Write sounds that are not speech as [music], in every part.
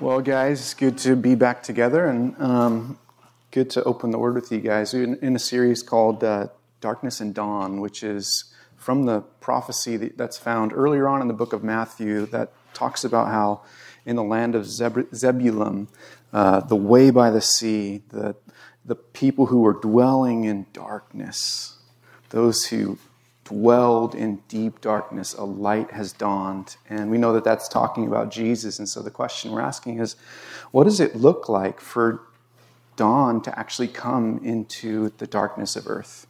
Well, guys, good to be back together and um, good to open the Word with you guys. In, in a series called uh, Darkness and Dawn, which is from the prophecy that's found earlier on in the book of Matthew that talks about how in the land of Zeb- Zebulun, uh, the way by the sea, the, the people who were dwelling in darkness, those who dwelled in deep darkness, a light has dawned. And we know that that's talking about Jesus. And so the question we're asking is what does it look like for dawn to actually come into the darkness of earth?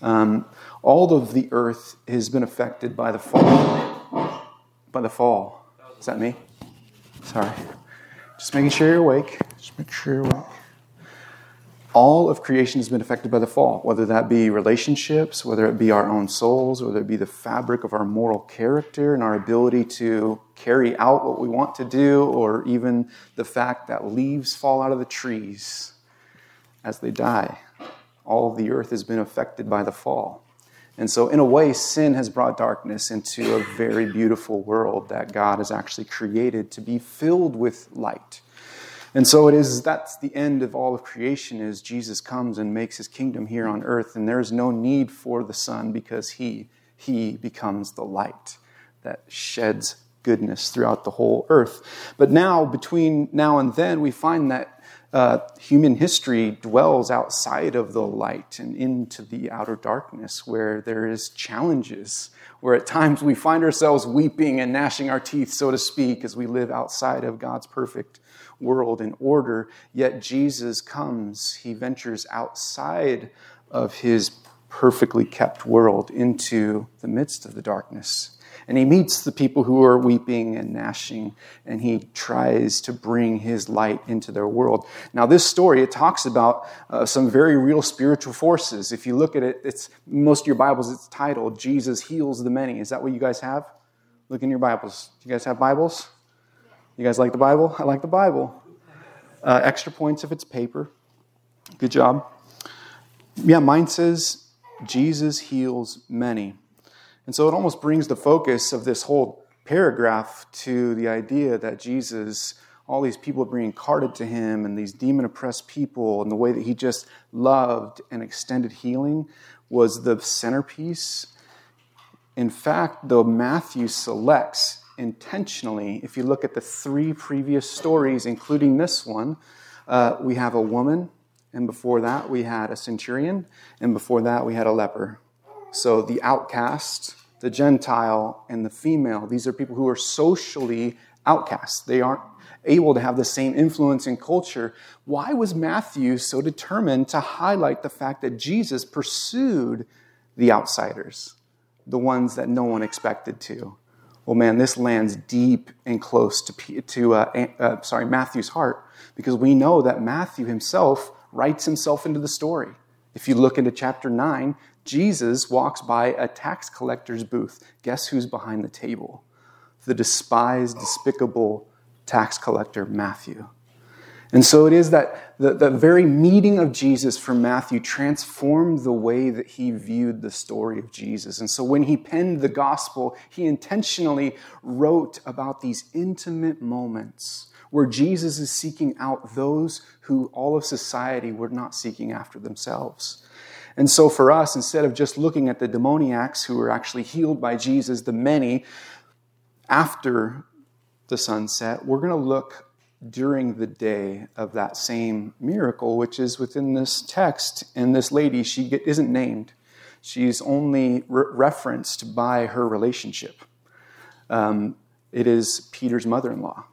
Um, all of the earth has been affected by the fall. By the fall. Is that me? Sorry. Just making sure you're awake. Just make sure you're awake all of creation has been affected by the fall, whether that be relationships, whether it be our own souls, whether it be the fabric of our moral character and our ability to carry out what we want to do, or even the fact that leaves fall out of the trees as they die. All of the earth has been affected by the fall. And so, in a way, sin has brought darkness into a very beautiful world that God has actually created to be filled with light. And so it is that's the end of all of creation is Jesus comes and makes his kingdom here on earth and there is no need for the sun because he he becomes the light that sheds goodness throughout the whole earth. But now between now and then we find that uh, human history dwells outside of the light and into the outer darkness where there is challenges where at times we find ourselves weeping and gnashing our teeth so to speak as we live outside of God's perfect world in order, yet Jesus comes, he ventures outside of his perfectly kept world into the midst of the darkness. And he meets the people who are weeping and gnashing, and he tries to bring his light into their world. Now, this story, it talks about uh, some very real spiritual forces. If you look at it, it's most of your Bibles, it's titled Jesus Heals the Many. Is that what you guys have? Look in your Bibles. Do you guys have Bibles? You guys like the Bible? I like the Bible. Uh, extra points if it's paper. Good job. Yeah, mine says Jesus heals many. And so it almost brings the focus of this whole paragraph to the idea that Jesus, all these people being carted to him, and these demon oppressed people, and the way that he just loved and extended healing was the centerpiece. In fact, though Matthew selects intentionally, if you look at the three previous stories, including this one, uh, we have a woman, and before that we had a centurion, and before that we had a leper. So the outcast, the Gentile, and the female, these are people who are socially outcasts. They aren't able to have the same influence in culture. Why was Matthew so determined to highlight the fact that Jesus pursued the outsiders, the ones that no one expected to? Well, man, this lands deep and close to, to uh, uh, sorry, Matthew's heart because we know that Matthew himself writes himself into the story. If you look into chapter 9, Jesus walks by a tax collector's booth. Guess who's behind the table? The despised, despicable tax collector, Matthew. And so it is that the, the very meeting of Jesus for Matthew transformed the way that he viewed the story of Jesus. And so when he penned the gospel, he intentionally wrote about these intimate moments where Jesus is seeking out those who all of society were not seeking after themselves. And so for us, instead of just looking at the demoniacs who were actually healed by Jesus, the many, after the sunset, we're going to look during the day of that same miracle, which is within this text. And this lady, she isn't named, she's only re- referenced by her relationship. Um, it is Peter's mother in law.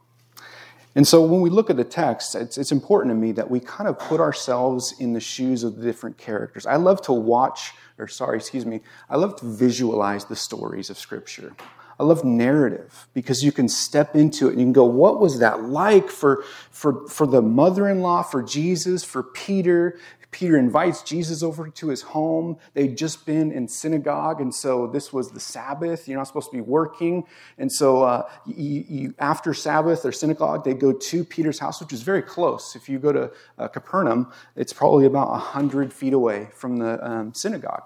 And so when we look at the text, it's, it's, important to me that we kind of put ourselves in the shoes of the different characters. I love to watch, or sorry, excuse me, I love to visualize the stories of Scripture. I love narrative because you can step into it and you can go, what was that like for, for, for the mother in law, for Jesus, for Peter? Peter invites Jesus over to his home. They'd just been in synagogue, and so this was the Sabbath. You're not supposed to be working. And so uh, you, you, after Sabbath or synagogue, they go to Peter's house, which is very close. If you go to uh, Capernaum, it's probably about 100 feet away from the um, synagogue.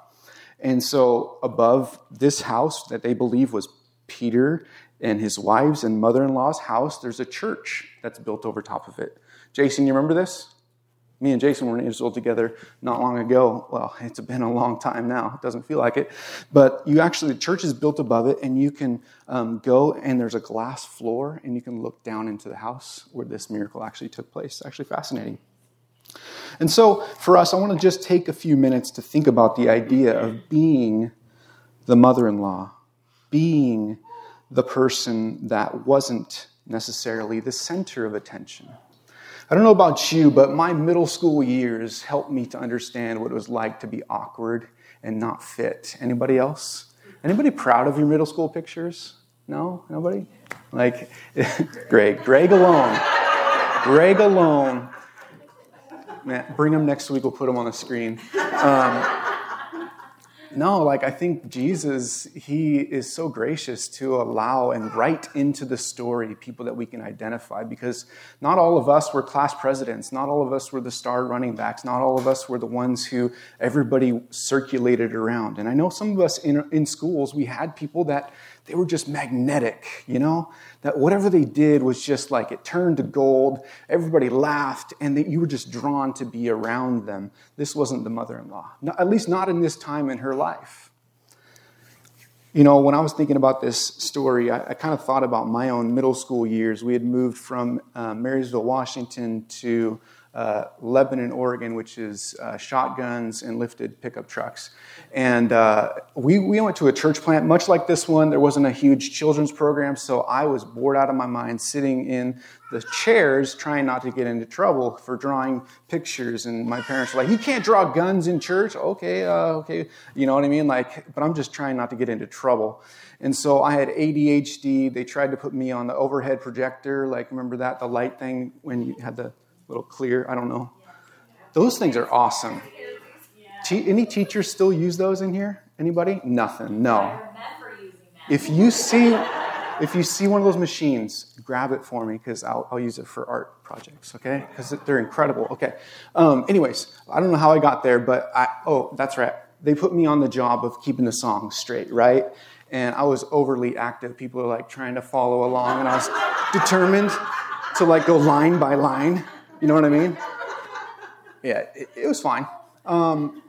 And so above this house that they believe was Peter and his wife's and mother in law's house, there's a church that's built over top of it. Jason, you remember this? Me and Jason were in Israel together not long ago. Well, it's been a long time now. It doesn't feel like it. But you actually, the church is built above it, and you can um, go, and there's a glass floor, and you can look down into the house where this miracle actually took place. It's actually fascinating. And so, for us, I want to just take a few minutes to think about the idea of being the mother in law, being the person that wasn't necessarily the center of attention. I don't know about you, but my middle school years helped me to understand what it was like to be awkward and not fit. Anybody else? Anybody proud of your middle school pictures? No? Nobody? Like, [laughs] Greg. Greg alone. Greg alone. Man, bring him next week. We'll put him on the screen. Um, no, like I think Jesus, he is so gracious to allow and write into the story people that we can identify because not all of us were class presidents. Not all of us were the star running backs. Not all of us were the ones who everybody circulated around. And I know some of us in, in schools, we had people that they were just magnetic, you know? That whatever they did was just like it turned to gold. Everybody laughed, and that you were just drawn to be around them. This wasn't the mother in law, at least not in this time in her life. You know, when I was thinking about this story, I, I kind of thought about my own middle school years. We had moved from uh, Marysville, Washington to uh, Lebanon, Oregon, which is uh, shotguns and lifted pickup trucks. And uh, we, we went to a church plant, much like this one. There wasn't a huge children's program, so I was bored out of my mind sitting in the chairs trying not to get into trouble for drawing pictures. And my parents were like, You can't draw guns in church? Okay, uh, okay. You know what I mean? Like, but I'm just trying not to get into trouble. And so I had ADHD. They tried to put me on the overhead projector. Like, remember that? The light thing when you had the little clear, I don't know. Those things are awesome. Te- any teachers still use those in here? Anybody? Nothing. No. If you see if you see one of those machines, grab it for me because I'll, I'll, use it for art projects, okay? Because they're incredible. Okay. Um, anyways, I don't know how I got there, but I, oh, that's right. They put me on the job of keeping the song straight, right? And I was overly active. People were like trying to follow along, and I was determined to like go line by line. You know what I mean? Yeah, it, it was fine. Um,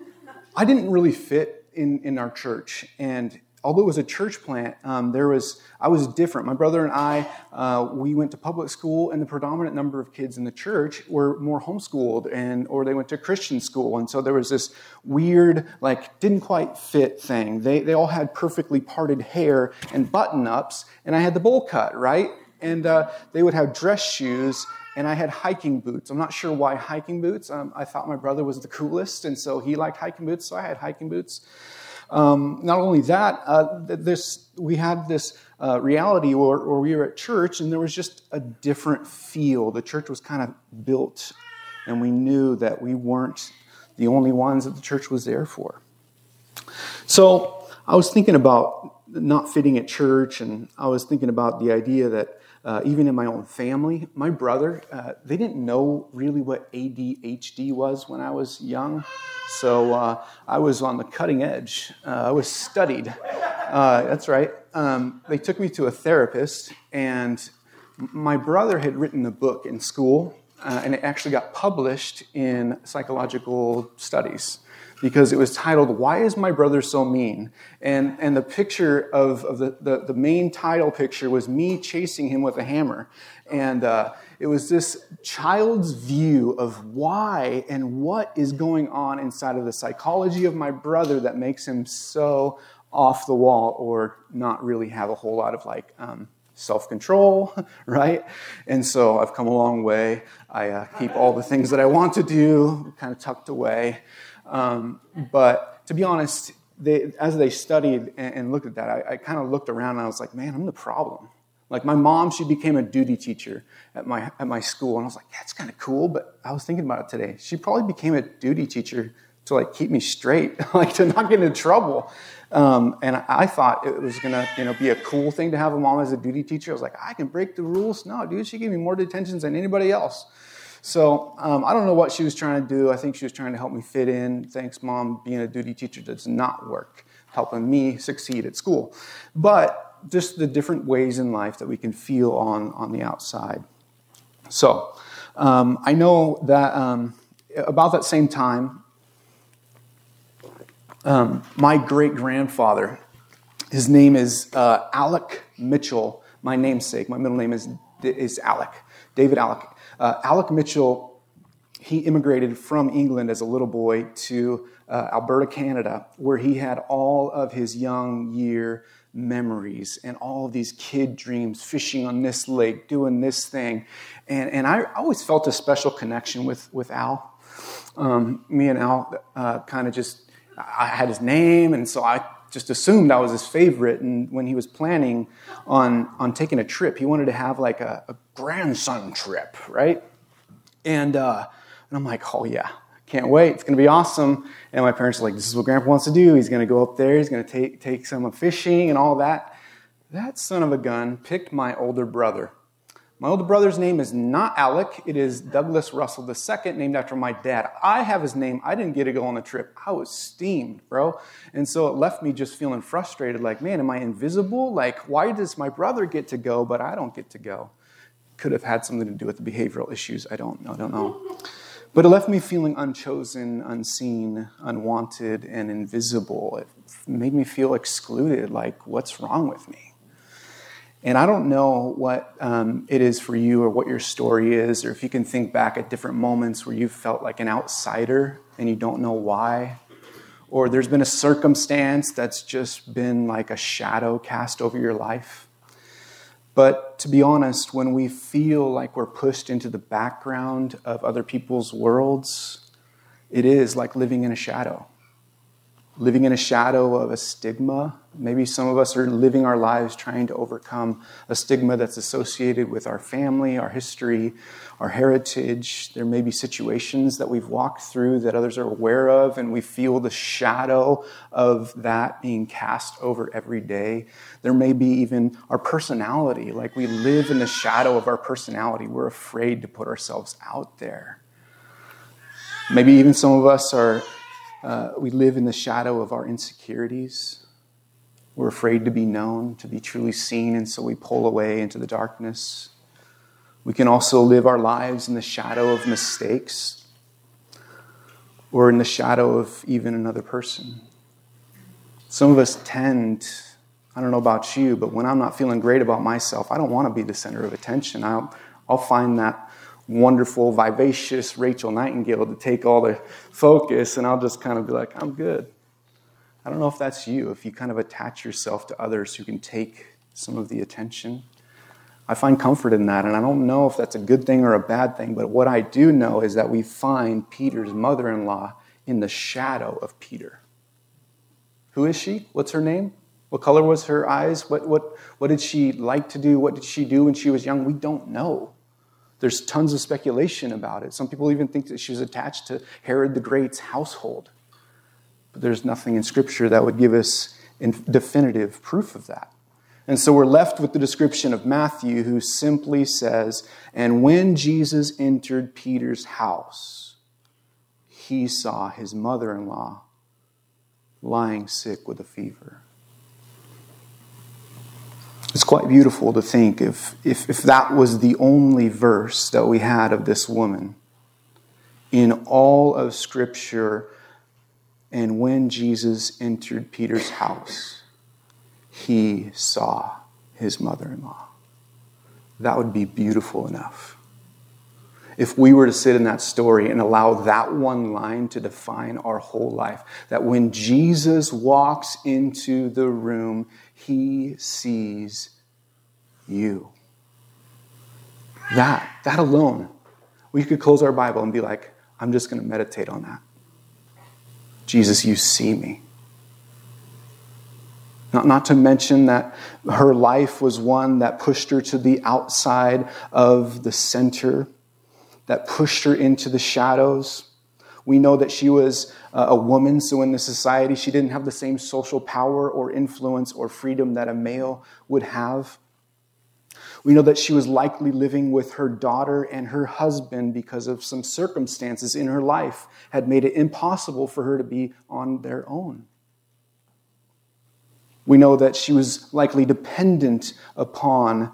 I didn't really fit in, in our church, and although it was a church plant, um, there was I was different. My brother and I, uh, we went to public school, and the predominant number of kids in the church were more homeschooled, and or they went to Christian school, and so there was this weird, like, didn't quite fit thing. They they all had perfectly parted hair and button ups, and I had the bowl cut, right? And uh, they would have dress shoes and I had hiking boots. I'm not sure why hiking boots. Um, I thought my brother was the coolest, and so he liked hiking boots, so I had hiking boots. Um, not only that, uh, this we had this uh, reality where, where, we were at church, and there was just a different feel. The church was kind of built, and we knew that we weren't the only ones that the church was there for. So I was thinking about not fitting at church, and I was thinking about the idea that uh, even in my own family. My brother, uh, they didn't know really what ADHD was when I was young. So uh, I was on the cutting edge. Uh, I was studied. Uh, that's right. Um, they took me to a therapist, and my brother had written a book in school, uh, and it actually got published in psychological studies because it was titled why is my brother so mean and, and the picture of, of the, the, the main title picture was me chasing him with a hammer and uh, it was this child's view of why and what is going on inside of the psychology of my brother that makes him so off the wall or not really have a whole lot of like um, self control, [laughs] right? And so I've come a long way. I uh, keep all the things that I want to do kind of tucked away. Um, but to be honest, they, as they studied and, and looked at that, I, I kind of looked around and I was like, man, I'm the problem. Like my mom, she became a duty teacher at my, at my school. And I was like, that's kind of cool. But I was thinking about it today. She probably became a duty teacher to like keep me straight, [laughs] like to not get into trouble. Um, and I thought it was gonna, you know, be a cool thing to have a mom as a duty teacher. I was like, I can break the rules. No, dude, she gave me more detentions than anybody else. So um, I don't know what she was trying to do. I think she was trying to help me fit in. Thanks, mom. Being a duty teacher does not work, helping me succeed at school. But just the different ways in life that we can feel on, on the outside. So, um, I know that um, about that same time, um, my great grandfather, his name is uh, Alec Mitchell, my namesake. My middle name is, is Alec, David Alec. Uh, Alec Mitchell, he immigrated from England as a little boy to uh, Alberta, Canada, where he had all of his young year memories and all of these kid dreams, fishing on this lake, doing this thing. And, and I always felt a special connection with, with Al. Um, me and Al uh, kind of just, I had his name, and so I just assumed I was his favorite. And when he was planning on, on taking a trip, he wanted to have like a, a grandson trip, right? And, uh, and I'm like, oh yeah, can't wait. It's going to be awesome. And my parents are like, this is what grandpa wants to do. He's going to go up there. He's going to take, take some fishing and all that. That son of a gun picked my older brother. My older brother's name is not Alec. It is Douglas Russell II, named after my dad. I have his name. I didn't get to go on the trip. I was steamed, bro. And so it left me just feeling frustrated like, man, am I invisible? Like, why does my brother get to go, but I don't get to go? Could have had something to do with the behavioral issues. I don't, I don't know. But it left me feeling unchosen, unseen, unwanted, and invisible. It made me feel excluded, like, what's wrong with me? And I don't know what um, it is for you or what your story is, or if you can think back at different moments where you felt like an outsider and you don't know why. Or there's been a circumstance that's just been like a shadow cast over your life. But to be honest, when we feel like we're pushed into the background of other people's worlds, it is like living in a shadow living in a shadow of a stigma. Maybe some of us are living our lives trying to overcome a stigma that's associated with our family, our history, our heritage. There may be situations that we've walked through that others are aware of, and we feel the shadow of that being cast over every day. There may be even our personality, like we live in the shadow of our personality. We're afraid to put ourselves out there. Maybe even some of us are uh, we live in the shadow of our insecurities. We're afraid to be known, to be truly seen, and so we pull away into the darkness. We can also live our lives in the shadow of mistakes or in the shadow of even another person. Some of us tend, I don't know about you, but when I'm not feeling great about myself, I don't want to be the center of attention. I'll, I'll find that wonderful, vivacious Rachel Nightingale to take all the focus, and I'll just kind of be like, I'm good. I don't know if that's you, if you kind of attach yourself to others who can take some of the attention. I find comfort in that, and I don't know if that's a good thing or a bad thing, but what I do know is that we find Peter's mother in law in the shadow of Peter. Who is she? What's her name? What color was her eyes? What, what, what did she like to do? What did she do when she was young? We don't know. There's tons of speculation about it. Some people even think that she was attached to Herod the Great's household. But there's nothing in Scripture that would give us definitive proof of that. And so we're left with the description of Matthew, who simply says, And when Jesus entered Peter's house, he saw his mother in law lying sick with a fever. It's quite beautiful to think if, if, if that was the only verse that we had of this woman in all of Scripture. And when Jesus entered Peter's house, he saw his mother in law. That would be beautiful enough. If we were to sit in that story and allow that one line to define our whole life, that when Jesus walks into the room, he sees you. That, that alone, we could close our Bible and be like, I'm just going to meditate on that. Jesus, you see me. Not, not to mention that her life was one that pushed her to the outside of the center, that pushed her into the shadows. We know that she was uh, a woman, so in the society, she didn't have the same social power or influence or freedom that a male would have. We know that she was likely living with her daughter and her husband because of some circumstances in her life had made it impossible for her to be on their own. We know that she was likely dependent upon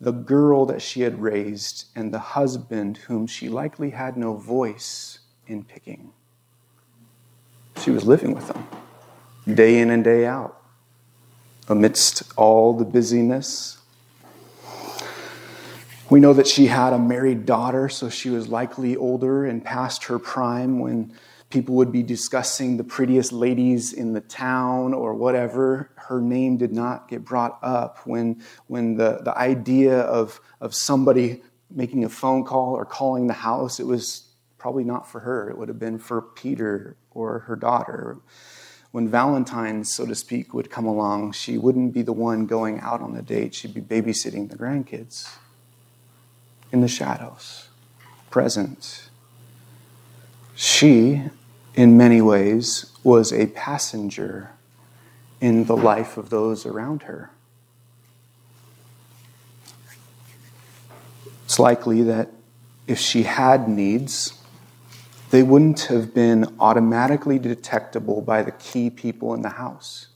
the girl that she had raised and the husband whom she likely had no voice in picking. She was living with them day in and day out amidst all the busyness. We know that she had a married daughter, so she was likely older and past her prime when people would be discussing the prettiest ladies in the town or whatever. Her name did not get brought up when, when the, the idea of, of somebody making a phone call or calling the house, it was probably not for her. It would have been for Peter or her daughter when Valentine's, so to speak, would come along, she wouldn't be the one going out on the date. She'd be babysitting the grandkids in the shadows, present. She, in many ways, was a passenger in the life of those around her. It's likely that if she had needs, they wouldn't have been automatically detectable by the key people in the house.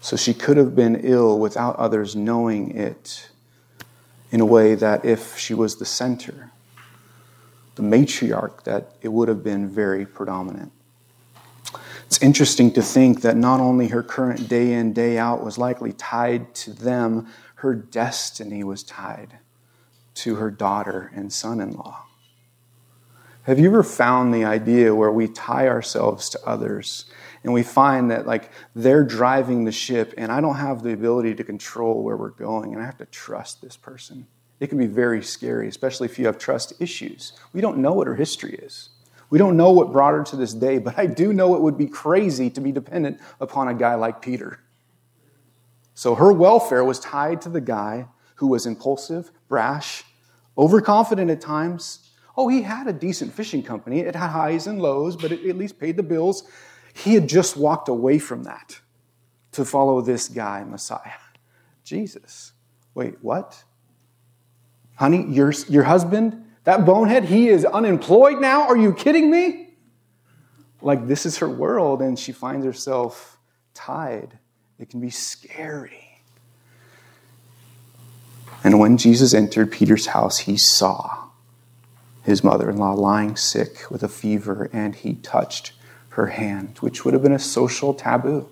So she could have been ill without others knowing it in a way that if she was the center, the matriarch, that it would have been very predominant. It's interesting to think that not only her current day in, day out was likely tied to them, her destiny was tied to her daughter and son in law. Have you ever found the idea where we tie ourselves to others and we find that like they're driving the ship and I don't have the ability to control where we're going and I have to trust this person? It can be very scary, especially if you have trust issues. We don't know what her history is. We don't know what brought her to this day, but I do know it would be crazy to be dependent upon a guy like Peter. So her welfare was tied to the guy who was impulsive, brash, overconfident at times, Oh, he had a decent fishing company. It had highs and lows, but it at least paid the bills. He had just walked away from that to follow this guy, Messiah, Jesus. Wait, what? Honey, your, your husband, that bonehead, he is unemployed now? Are you kidding me? Like, this is her world, and she finds herself tied. It can be scary. And when Jesus entered Peter's house, he saw his mother in law lying sick with a fever, and he touched her hand, which would have been a social taboo.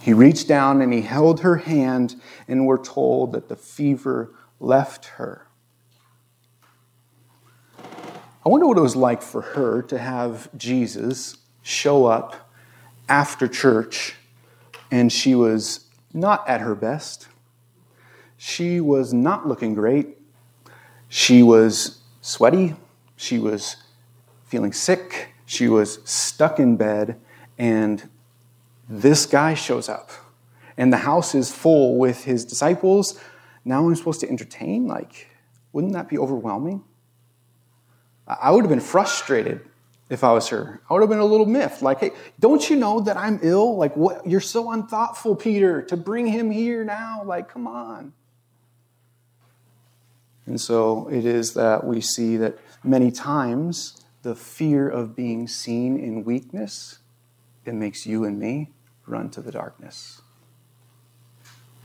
He reached down and he held her hand, and we're told that the fever left her. I wonder what it was like for her to have Jesus show up after church, and she was not at her best. She was not looking great. She was sweaty, she was feeling sick, she was stuck in bed, and this guy shows up. And the house is full with his disciples. Now I'm supposed to entertain? Like, wouldn't that be overwhelming? I would have been frustrated if I was her. I would have been a little miffed. Like, hey, don't you know that I'm ill? Like, what? You're so unthoughtful, Peter, to bring him here now. Like, come on. And so it is that we see that many times the fear of being seen in weakness, it makes you and me run to the darkness.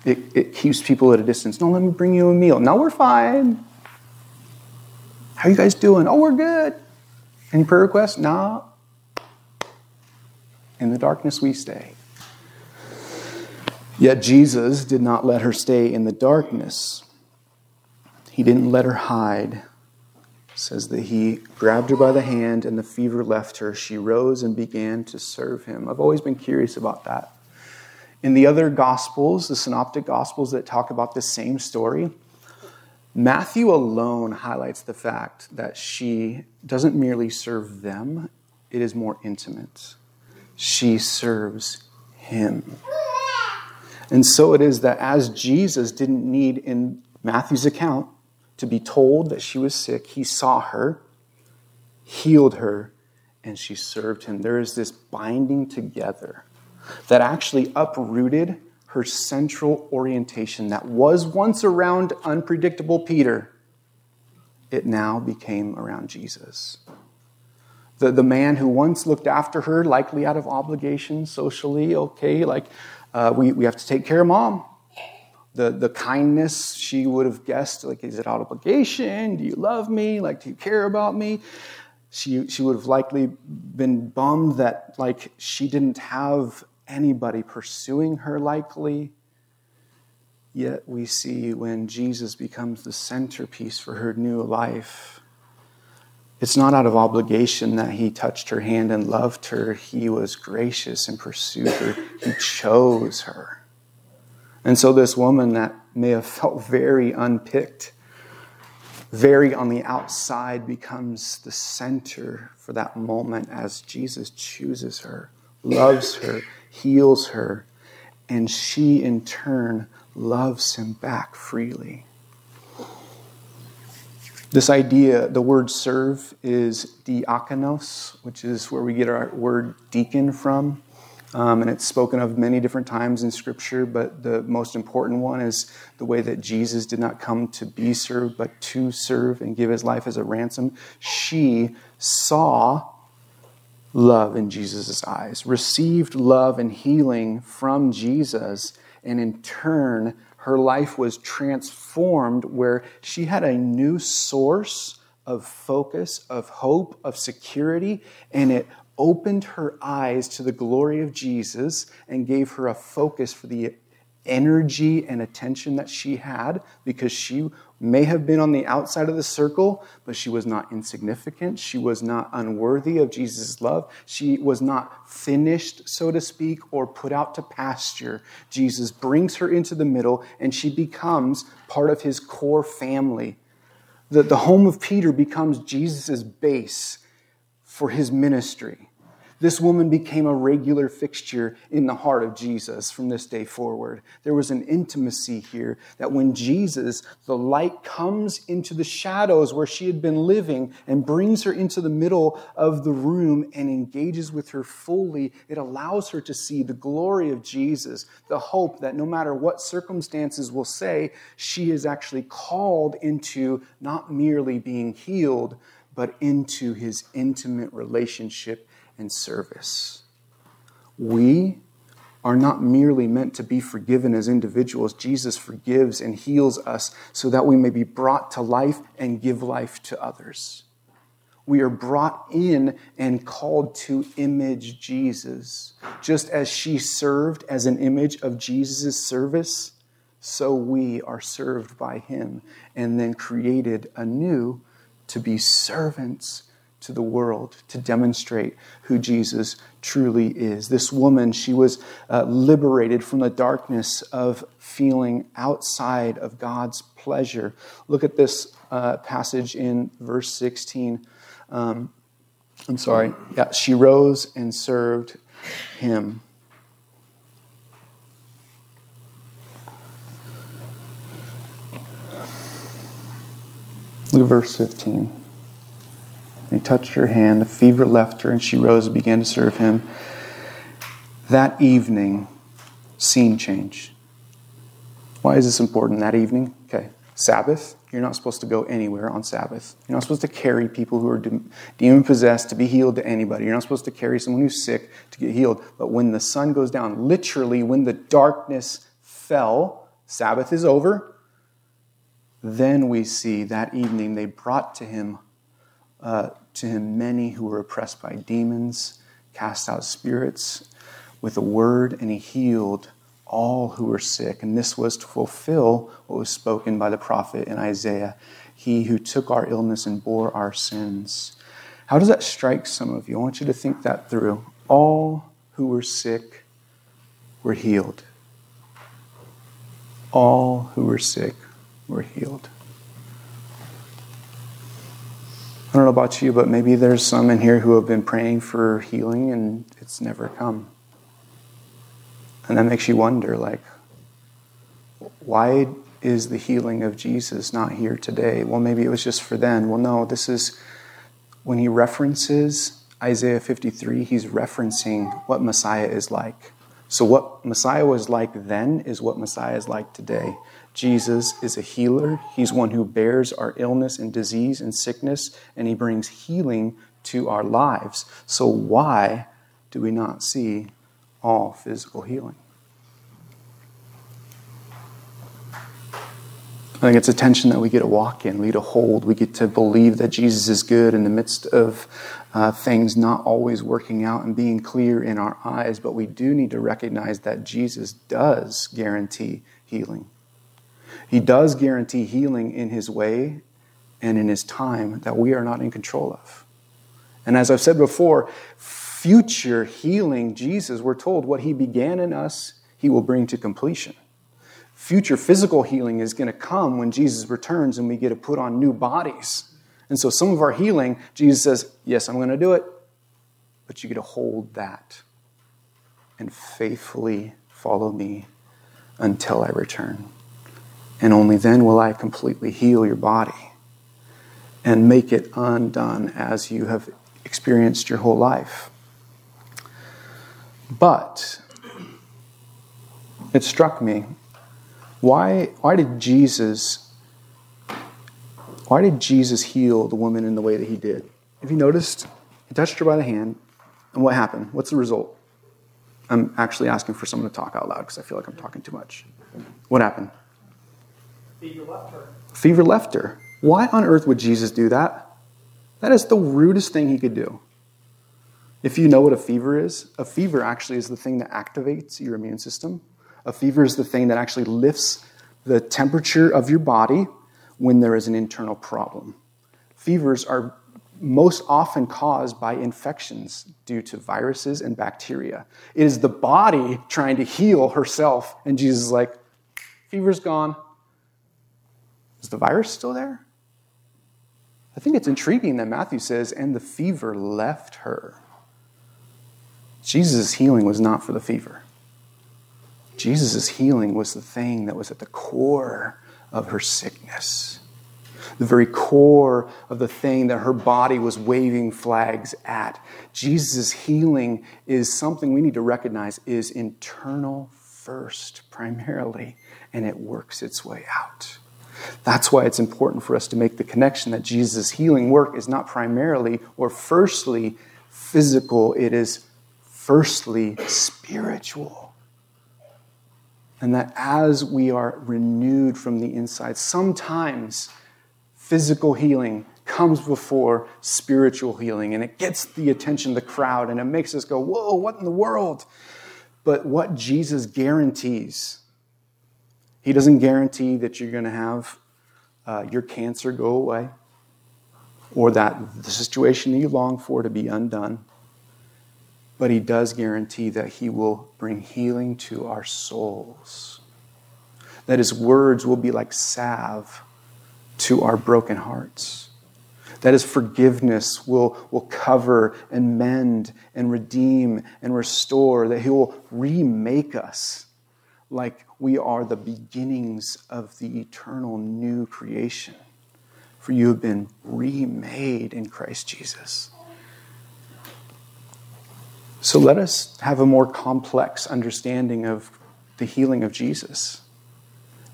It, it keeps people at a distance. No, let me bring you a meal. No, we're fine. How you guys doing? Oh, we're good. Any prayer requests? No. In the darkness we stay. Yet Jesus did not let her stay in the darkness. He didn't let her hide. It says that he grabbed her by the hand and the fever left her. She rose and began to serve him. I've always been curious about that. In the other gospels, the synoptic gospels that talk about the same story, Matthew alone highlights the fact that she doesn't merely serve them, it is more intimate. She serves him. And so it is that as Jesus didn't need in Matthew's account to be told that she was sick. He saw her, healed her, and she served him. There is this binding together that actually uprooted her central orientation that was once around unpredictable Peter. It now became around Jesus. The, the man who once looked after her, likely out of obligation socially, okay, like uh, we, we have to take care of mom. The, the kindness she would have guessed, like, is it out of obligation? Do you love me? Like, do you care about me? She, she would have likely been bummed that, like, she didn't have anybody pursuing her, likely. Yet we see when Jesus becomes the centerpiece for her new life, it's not out of obligation that he touched her hand and loved her. He was gracious and pursued her. He chose her. And so, this woman that may have felt very unpicked, very on the outside, becomes the center for that moment as Jesus chooses her, loves her, heals her, and she in turn loves him back freely. This idea, the word serve, is diakonos, which is where we get our word deacon from. Um, and it's spoken of many different times in Scripture, but the most important one is the way that Jesus did not come to be served, but to serve and give his life as a ransom. She saw love in Jesus' eyes, received love and healing from Jesus, and in turn her life was transformed where she had a new source of focus, of hope, of security, and it opened her eyes to the glory of Jesus and gave her a focus for the energy and attention that she had because she may have been on the outside of the circle, but she was not insignificant. She was not unworthy of Jesus' love. She was not finished, so to speak, or put out to pasture. Jesus brings her into the middle, and she becomes part of his core family. The, the home of Peter becomes Jesus' base for his ministry. This woman became a regular fixture in the heart of Jesus from this day forward. There was an intimacy here that when Jesus, the light, comes into the shadows where she had been living and brings her into the middle of the room and engages with her fully, it allows her to see the glory of Jesus, the hope that no matter what circumstances will say, she is actually called into not merely being healed, but into his intimate relationship and service. We are not merely meant to be forgiven as individuals. Jesus forgives and heals us so that we may be brought to life and give life to others. We are brought in and called to image Jesus. Just as she served as an image of Jesus' service, so we are served by him and then created anew to be servants to the world to demonstrate who Jesus truly is. This woman, she was uh, liberated from the darkness of feeling outside of God's pleasure. Look at this uh, passage in verse 16. Um, I'm sorry. Yeah, she rose and served him. Look at verse 15. And he touched her hand. The fever left her, and she rose and began to serve him. That evening, scene change. Why is this important that evening? Okay, Sabbath. You're not supposed to go anywhere on Sabbath. You're not supposed to carry people who are demon possessed to be healed to anybody. You're not supposed to carry someone who's sick to get healed. But when the sun goes down, literally, when the darkness fell, Sabbath is over. Then we see that evening they brought to him uh, to him many who were oppressed by demons, cast out spirits with a word, and he healed all who were sick. And this was to fulfill what was spoken by the prophet in Isaiah He who took our illness and bore our sins. How does that strike some of you? I want you to think that through. All who were sick were healed. All who were sick were healed. I don't know about you, but maybe there's some in here who have been praying for healing and it's never come. And that makes you wonder, like, why is the healing of Jesus not here today? Well, maybe it was just for then. Well, no, this is when he references Isaiah 53, he's referencing what Messiah is like. So, what Messiah was like then is what Messiah is like today. Jesus is a healer. He's one who bears our illness and disease and sickness, and he brings healing to our lives. So, why do we not see all physical healing? I think it's a tension that we get to walk in, we get to hold, we get to believe that Jesus is good in the midst of uh, things not always working out and being clear in our eyes. But we do need to recognize that Jesus does guarantee healing. He does guarantee healing in His way and in His time that we are not in control of. And as I've said before, future healing, Jesus, we're told what He began in us, He will bring to completion future physical healing is going to come when Jesus returns and we get to put on new bodies. And so, some of our healing, Jesus says, Yes, I'm going to do it, but you get to hold that and faithfully follow me until I return. And only then will I completely heal your body and make it undone as you have experienced your whole life. But it struck me why, why did Jesus why did Jesus heal the woman in the way that he did? Have you noticed? He touched her by the hand, and what happened? What's the result? I'm actually asking for someone to talk out loud because I feel like I'm talking too much. What happened? Fever left her. Why on earth would Jesus do that? That is the rudest thing he could do. If you know what a fever is, a fever actually is the thing that activates your immune system. A fever is the thing that actually lifts the temperature of your body when there is an internal problem. Fevers are most often caused by infections due to viruses and bacteria. It is the body trying to heal herself, and Jesus is like, fever's gone. Is the virus still there? I think it's intriguing that Matthew says, and the fever left her. Jesus' healing was not for the fever. Jesus' healing was the thing that was at the core of her sickness, the very core of the thing that her body was waving flags at. Jesus' healing is something we need to recognize is internal first, primarily, and it works its way out. That's why it's important for us to make the connection that Jesus' healing work is not primarily or firstly physical, it is firstly spiritual. And that as we are renewed from the inside, sometimes physical healing comes before spiritual healing, and it gets the attention of the crowd, and it makes us go, Whoa, what in the world? But what Jesus guarantees, He doesn't guarantee that you're going to have uh, your cancer go away or that the situation that you long for to be undone but he does guarantee that he will bring healing to our souls. That his words will be like salve to our broken hearts. That his forgiveness will, will cover and mend and redeem and restore. That he will remake us like we are the beginnings of the eternal new creation. For you have been remade in Christ Jesus. So let us have a more complex understanding of the healing of Jesus.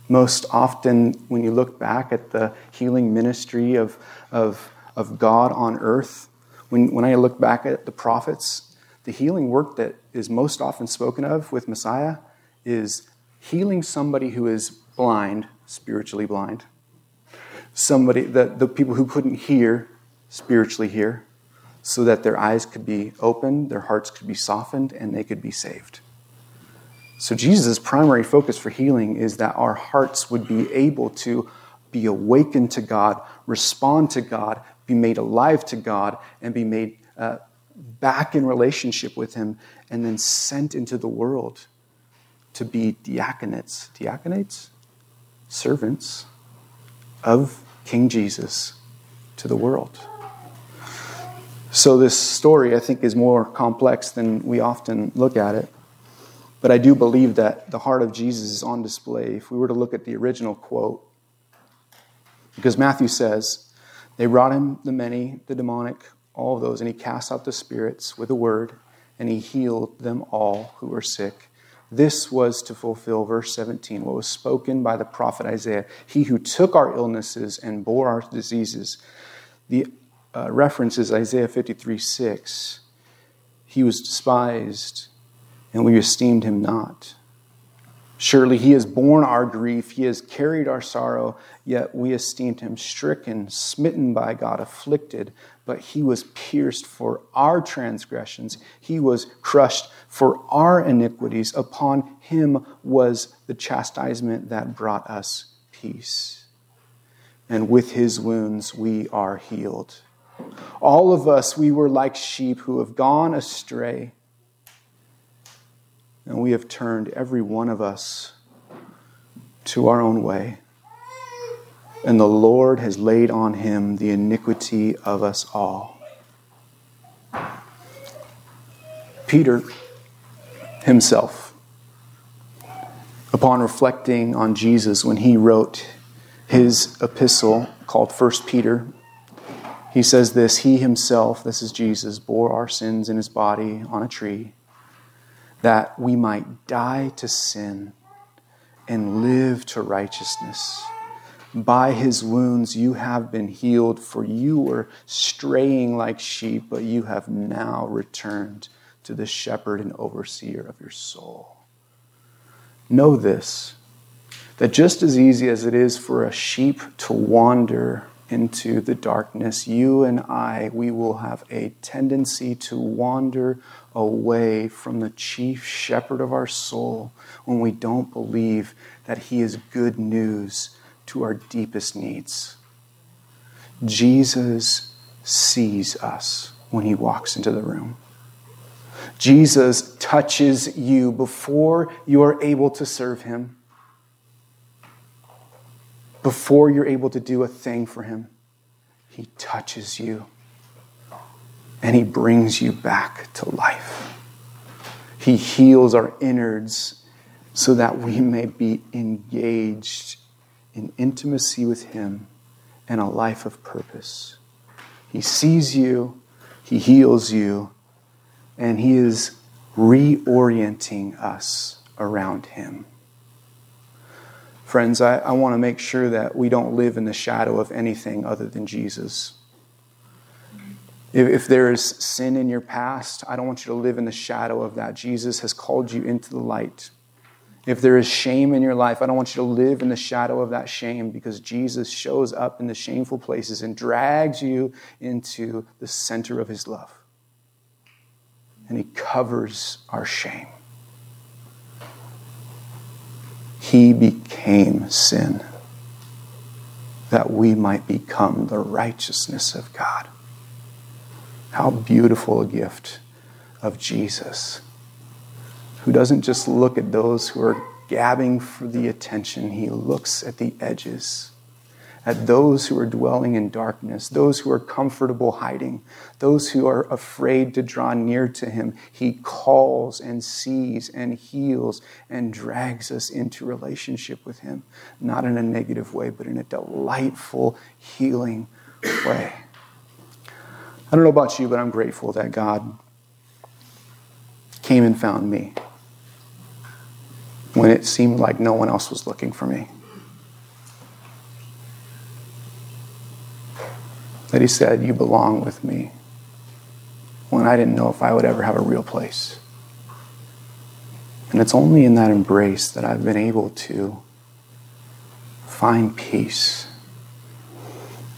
Most often, when you look back at the healing ministry of, of, of God on earth, when, when I look back at the prophets, the healing work that is most often spoken of with Messiah is healing somebody who is blind, spiritually blind. Somebody, the, the people who couldn't hear, spiritually hear so that their eyes could be opened, their hearts could be softened, and they could be saved. So, Jesus' primary focus for healing is that our hearts would be able to be awakened to God, respond to God, be made alive to God, and be made uh, back in relationship with Him, and then sent into the world to be diaconates. Diaconates? Servants of King Jesus to the world. So, this story, I think, is more complex than we often look at it. But I do believe that the heart of Jesus is on display. If we were to look at the original quote, because Matthew says, They brought him the many, the demonic, all of those, and he cast out the spirits with a word, and he healed them all who were sick. This was to fulfill verse 17, what was spoken by the prophet Isaiah He who took our illnesses and bore our diseases. The uh, reference is Isaiah 53 6. He was despised, and we esteemed him not. Surely he has borne our grief, he has carried our sorrow, yet we esteemed him stricken, smitten by God, afflicted. But he was pierced for our transgressions, he was crushed for our iniquities. Upon him was the chastisement that brought us peace. And with his wounds we are healed. All of us, we were like sheep who have gone astray and we have turned every one of us to our own way. And the Lord has laid on him the iniquity of us all. Peter himself, upon reflecting on Jesus when he wrote his epistle called 1 Peter, he says this He himself, this is Jesus, bore our sins in his body on a tree that we might die to sin and live to righteousness. By his wounds you have been healed, for you were straying like sheep, but you have now returned to the shepherd and overseer of your soul. Know this that just as easy as it is for a sheep to wander into the darkness, you and I, we will have a tendency to wander away from the chief shepherd of our soul when we don't believe that he is good news to our deepest needs. Jesus sees us when he walks into the room. Jesus touches you before you are able to serve him before you're able to do a thing for Him, He touches you and He brings you back to life. He heals our innards so that we may be engaged in intimacy with Him and a life of purpose. He sees you, He heals you, and He is reorienting us around Him. Friends, I, I want to make sure that we don't live in the shadow of anything other than Jesus. If, if there is sin in your past, I don't want you to live in the shadow of that. Jesus has called you into the light. If there is shame in your life, I don't want you to live in the shadow of that shame because Jesus shows up in the shameful places and drags you into the center of his love. And he covers our shame. He became sin that we might become the righteousness of God. How beautiful a gift of Jesus, who doesn't just look at those who are gabbing for the attention, he looks at the edges at those who are dwelling in darkness, those who are comfortable hiding, those who are afraid to draw near to Him. He calls and sees and heals and drags us into relationship with Him, not in a negative way, but in a delightful, healing way. I don't know about you, but I'm grateful that God came and found me when it seemed like no one else was looking for me. that he said, You belong with me, when I didn't know if I would ever have a real place. And it's only in that embrace that I've been able to find peace.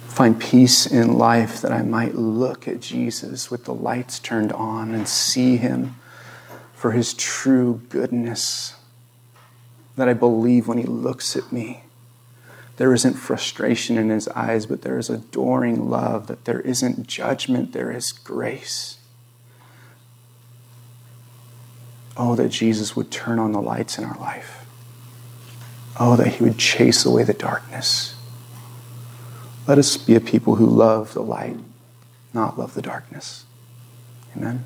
Find peace in life that I might look at Jesus with the lights turned on and see him for his true goodness. That I believe when he looks at me there isn't frustration in his eyes, but there is adoring love, that there isn't judgment, there is grace. Oh, that Jesus would turn on the lights in our life. Oh, that he would chase away the darkness. Let us be a people who love the light, not love the darkness. Amen.